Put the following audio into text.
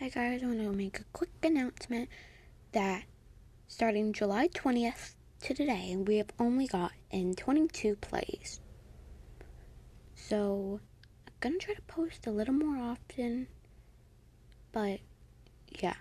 Hi guys, I want to make a quick announcement that starting July 20th to today, we have only got in 22 plays. So, I'm gonna try to post a little more often, but yeah.